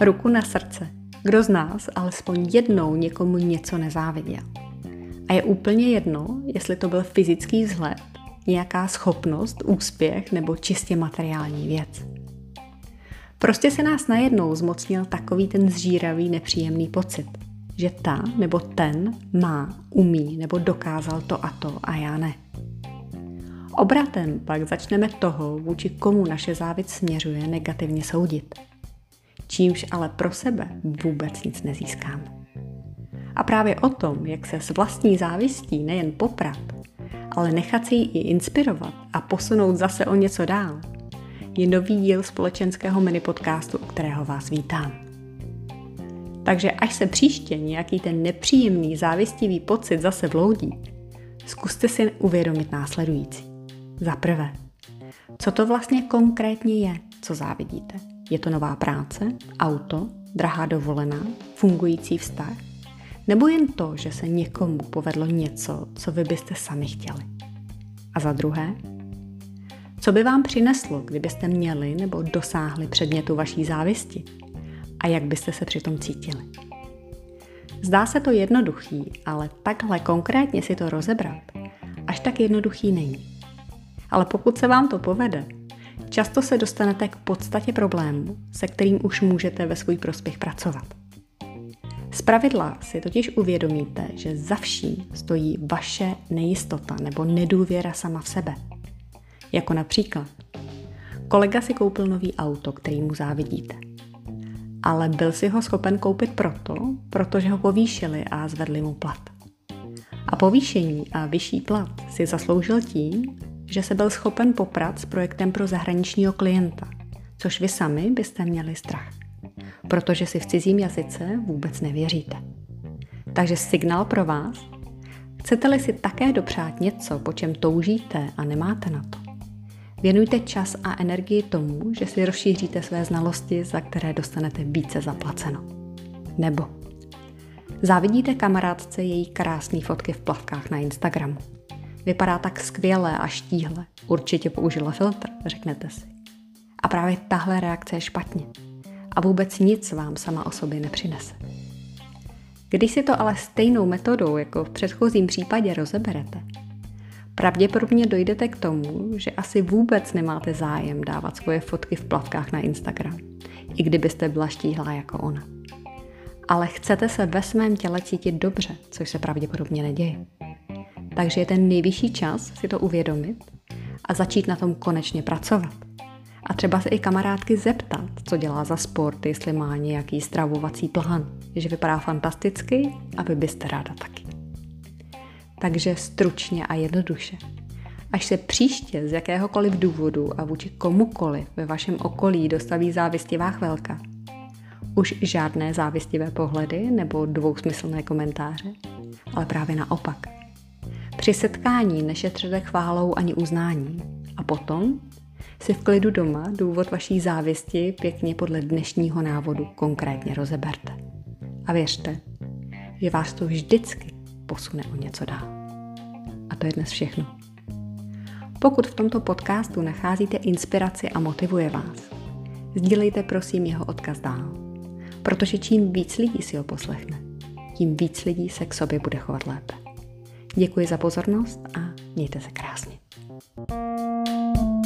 Ruku na srdce. Kdo z nás alespoň jednou někomu něco nezáviděl? A je úplně jedno, jestli to byl fyzický vzhled, nějaká schopnost, úspěch nebo čistě materiální věc. Prostě se nás najednou zmocnil takový ten zžíravý, nepříjemný pocit, že ta nebo ten má, umí nebo dokázal to a to a já ne. Obratem pak začneme toho, vůči komu naše závist směřuje, negativně soudit. Čímž ale pro sebe vůbec nic nezískáme. A právě o tom, jak se s vlastní závistí nejen poprat, ale nechat si ji i inspirovat a posunout zase o něco dál, je nový díl společenského mini podcastu, u kterého vás vítám. Takže až se příště nějaký ten nepříjemný závistivý pocit zase vloudí, zkuste si uvědomit následující. Za prvé, co to vlastně konkrétně je, co závidíte? Je to nová práce, auto, drahá dovolená, fungující vztah? Nebo jen to, že se někomu povedlo něco, co vy byste sami chtěli? A za druhé, co by vám přineslo, kdybyste měli nebo dosáhli předmětu vaší závisti? A jak byste se přitom cítili? Zdá se to jednoduchý, ale takhle konkrétně si to rozebrat až tak jednoduchý není. Ale pokud se vám to povede, často se dostanete k podstatě problému, se kterým už můžete ve svůj prospěch pracovat. Z pravidla si totiž uvědomíte, že za vším stojí vaše nejistota nebo nedůvěra sama v sebe. Jako například, kolega si koupil nový auto, který mu závidíte. Ale byl si ho schopen koupit proto, protože ho povýšili a zvedli mu plat. A povýšení a vyšší plat si zasloužil tím, že se byl schopen poprat s projektem pro zahraničního klienta, což vy sami byste měli strach, protože si v cizím jazyce vůbec nevěříte. Takže signál pro vás, chcete-li si také dopřát něco, po čem toužíte a nemáte na to, věnujte čas a energii tomu, že si rozšíříte své znalosti, za které dostanete více zaplaceno. Nebo závidíte kamarádce její krásné fotky v plavkách na Instagramu Vypadá tak skvěle a štíhle. Určitě použila filtr, řeknete si. A právě tahle reakce je špatně. A vůbec nic vám sama o sobě nepřinese. Když si to ale stejnou metodou jako v předchozím případě rozeberete, pravděpodobně dojdete k tomu, že asi vůbec nemáte zájem dávat svoje fotky v plavkách na Instagram, i kdybyste byla štíhlá jako ona. Ale chcete se ve svém těle cítit dobře, což se pravděpodobně neděje. Takže je ten nejvyšší čas si to uvědomit a začít na tom konečně pracovat. A třeba se i kamarádky zeptat, co dělá za sport, jestli má nějaký stravovací plán, že vypadá fantasticky a vy byste ráda taky. Takže stručně a jednoduše. Až se příště z jakéhokoliv důvodu a vůči komukoliv ve vašem okolí dostaví závistivá chvelka, už žádné závistivé pohledy nebo dvousmyslné komentáře, ale právě naopak – při setkání nešetřete chválou ani uznání. A potom si v klidu doma důvod vaší závisti pěkně podle dnešního návodu konkrétně rozeberte. A věřte, že vás to vždycky posune o něco dál. A to je dnes všechno. Pokud v tomto podcastu nacházíte inspiraci a motivuje vás, sdílejte prosím jeho odkaz dál. Protože čím víc lidí si ho poslechne, tím víc lidí se k sobě bude chovat lépe. Děkuji za pozornost a mějte se krásně. thank you